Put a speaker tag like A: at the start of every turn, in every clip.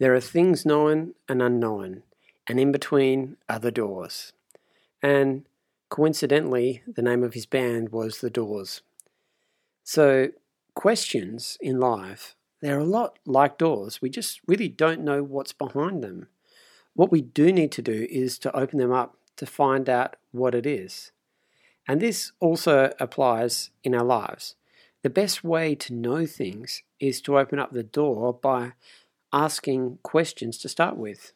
A: There are things known and unknown, and in between are the doors. And coincidentally, the name of his band was The Doors. So, questions in life, they're a lot like doors. We just really don't know what's behind them. What we do need to do is to open them up to find out what it is. And this also applies in our lives. The best way to know things is to open up the door by asking questions to start with.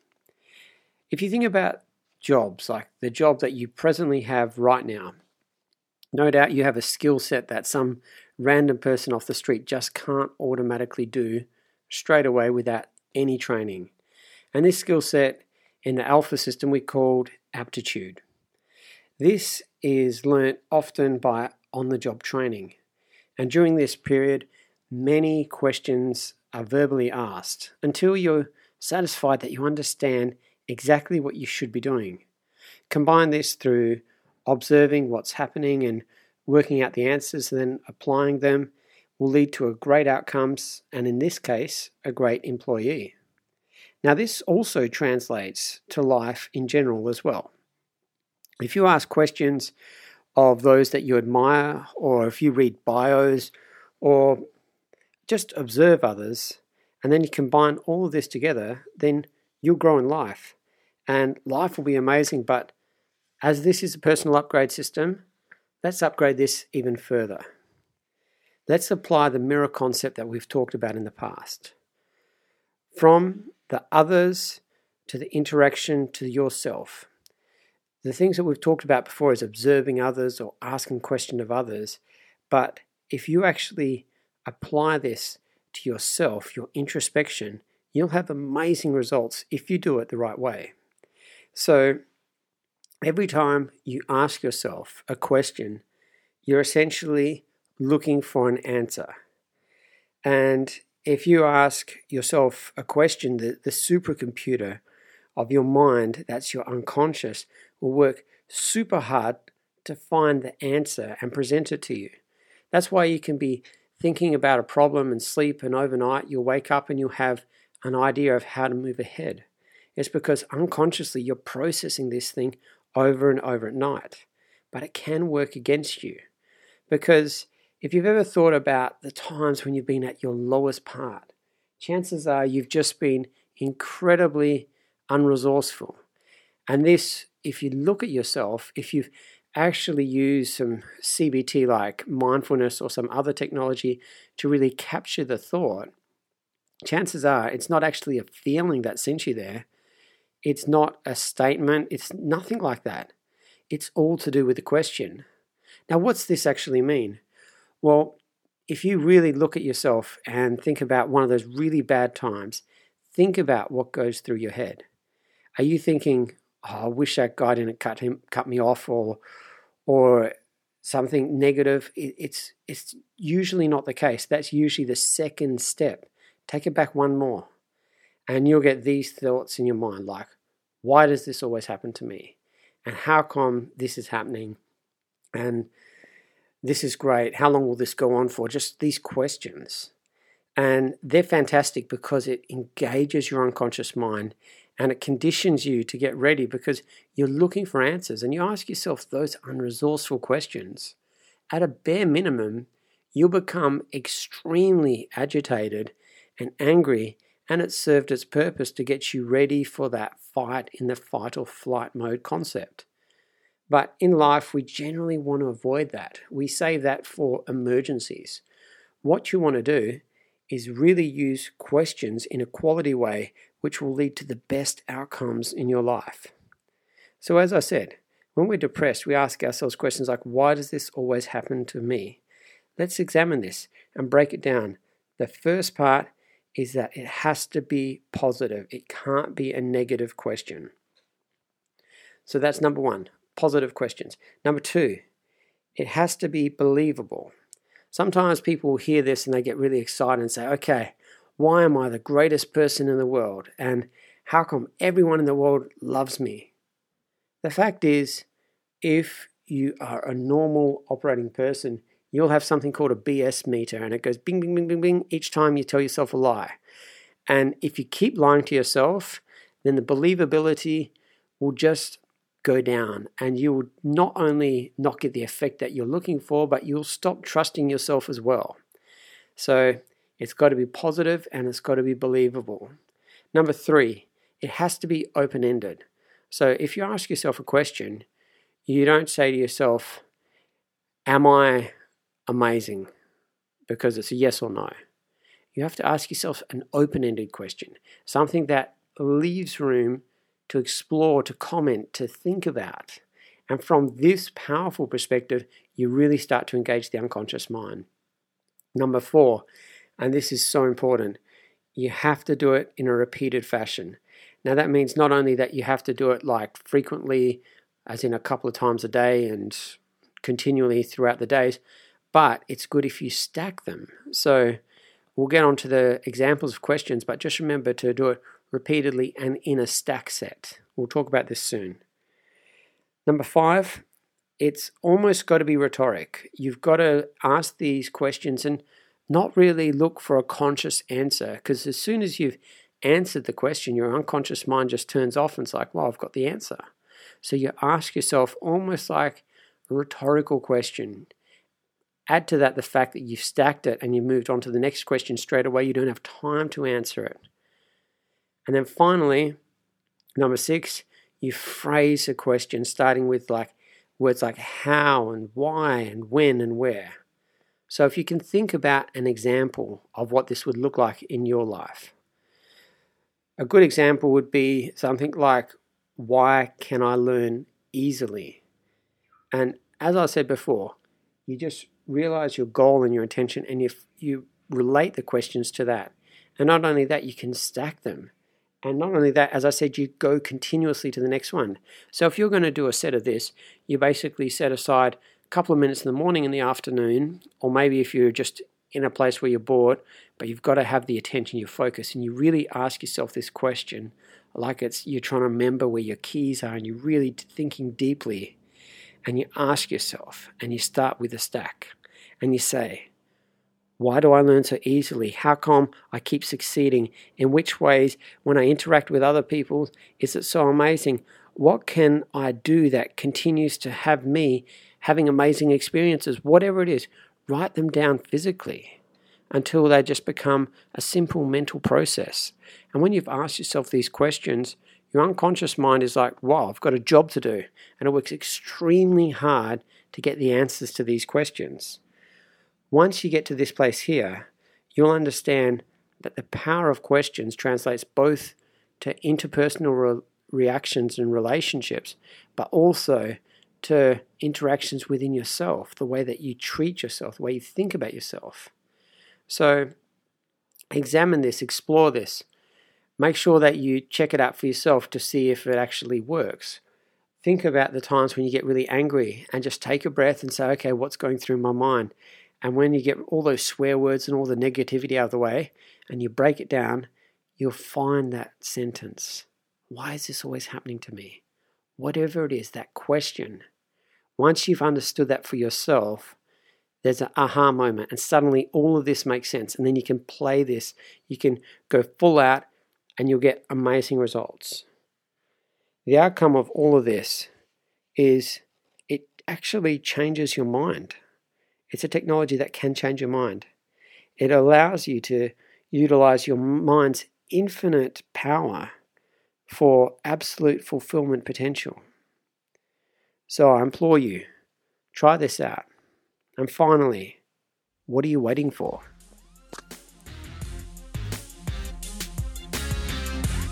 A: If you think about jobs, like the job that you presently have right now, no doubt you have a skill set that some random person off the street just can't automatically do straight away without any training. And this skill set in the alpha system we called aptitude. This is learnt often by on the job training. And during this period, many questions are verbally asked until you're satisfied that you understand exactly what you should be doing. Combine this through observing what's happening and working out the answers and then applying them will lead to a great outcomes and in this case a great employee. Now this also translates to life in general as well. If you ask questions of those that you admire or if you read bios or just observe others and then you combine all of this together, then you'll grow in life. And life will be amazing, but as this is a personal upgrade system, Let's upgrade this even further. Let's apply the mirror concept that we've talked about in the past. From the others to the interaction to yourself. The things that we've talked about before is observing others or asking question of others. But if you actually apply this to yourself, your introspection, you'll have amazing results if you do it the right way. So every time you ask yourself a question, you're essentially looking for an answer. And if you ask yourself a question, the, the supercomputer of your mind, that's your unconscious, will work super hard to find the answer and present it to you. That's why you can be thinking about a problem and sleep, and overnight you'll wake up and you'll have an idea of how to move ahead. It's because unconsciously you're processing this thing over and over at night. But it can work against you because if you've ever thought about the times when you've been at your lowest part, chances are you've just been incredibly unresourceful. And this, if you look at yourself, if you've actually use some CBT like mindfulness or some other technology to really capture the thought, chances are it's not actually a feeling that sent you there. It's not a statement. It's nothing like that. It's all to do with the question. Now, what's this actually mean? Well, if you really look at yourself and think about one of those really bad times, think about what goes through your head. Are you thinking, oh, I wish that guy didn't cut him cut me off or or something negative? It's it's usually not the case. That's usually the second step. Take it back one more. And you'll get these thoughts in your mind like, why does this always happen to me? And how come this is happening? And this is great. How long will this go on for? Just these questions. And they're fantastic because it engages your unconscious mind and it conditions you to get ready because you're looking for answers and you ask yourself those unresourceful questions. At a bare minimum, you'll become extremely agitated and angry, and it served its purpose to get you ready for that fight in the fight or flight mode concept. But in life, we generally want to avoid that. We save that for emergencies. What you want to do is really use questions in a quality way which will lead to the best outcomes in your life. So, as I said, when we're depressed, we ask ourselves questions like, Why does this always happen to me? Let's examine this and break it down. The first part is that it has to be positive. It can't be a negative question. So that's number one positive questions. Number two, it has to be believable. Sometimes people will hear this and they get really excited and say, okay, why am I the greatest person in the world? And how come everyone in the world loves me? The fact is, if you are a normal operating person, you'll have something called a BS meter and it goes bing, bing, bing, bing, bing each time you tell yourself a lie. And if you keep lying to yourself, then the believability will just go down and you will not only not get the effect that you're looking for, but you'll stop trusting yourself as well. So it's got to be positive and it's got to be believable. Number three, it has to be open ended. So if you ask yourself a question, you don't say to yourself, Am I amazing? Because it's a yes or no. You have to ask yourself an open ended question, something that leaves room to explore, to comment, to think about. And from this powerful perspective, you really start to engage the unconscious mind. Number four, and this is so important, you have to do it in a repeated fashion. Now, that means not only that you have to do it like frequently, as in a couple of times a day and continually throughout the days, but it's good if you stack them. So, we'll get on to the examples of questions, but just remember to do it repeatedly and in a stack set. We'll talk about this soon. Number five, it's almost got to be rhetoric. You've got to ask these questions and not really look for a conscious answer because as soon as you've answered the question, your unconscious mind just turns off and it's like, well, I've got the answer. So you ask yourself almost like a rhetorical question. Add to that the fact that you've stacked it and you've moved on to the next question straight away. You don't have time to answer it. And then finally, number six, you phrase a question starting with like words like how and why and when and where. So if you can think about an example of what this would look like in your life. A good example would be something like, Why can I learn easily? And as I said before, you just realize your goal and your intention, and if you relate the questions to that. And not only that, you can stack them. And not only that, as I said, you go continuously to the next one. So if you're going to do a set of this, you basically set aside a couple of minutes in the morning and the afternoon, or maybe if you're just in a place where you're bored, but you've got to have the attention, your focus, and you really ask yourself this question, like it's you're trying to remember where your keys are, and you're really thinking deeply, and you ask yourself, and you start with a stack, and you say, why do I learn so easily? How come I keep succeeding? In which ways, when I interact with other people, is it so amazing? What can I do that continues to have me having amazing experiences? Whatever it is, write them down physically until they just become a simple mental process. And when you've asked yourself these questions, your unconscious mind is like, wow, I've got a job to do. And it works extremely hard to get the answers to these questions. Once you get to this place here, you'll understand that the power of questions translates both to interpersonal re- reactions and relationships, but also to interactions within yourself, the way that you treat yourself, the way you think about yourself. So, examine this, explore this. Make sure that you check it out for yourself to see if it actually works. Think about the times when you get really angry and just take a breath and say, okay, what's going through my mind? And when you get all those swear words and all the negativity out of the way and you break it down, you'll find that sentence. Why is this always happening to me? Whatever it is, that question. Once you've understood that for yourself, there's an aha moment, and suddenly all of this makes sense. And then you can play this, you can go full out, and you'll get amazing results. The outcome of all of this is it actually changes your mind. It's a technology that can change your mind. It allows you to utilize your mind's infinite power for absolute fulfillment potential. So I implore you, try this out. And finally, what are you waiting for?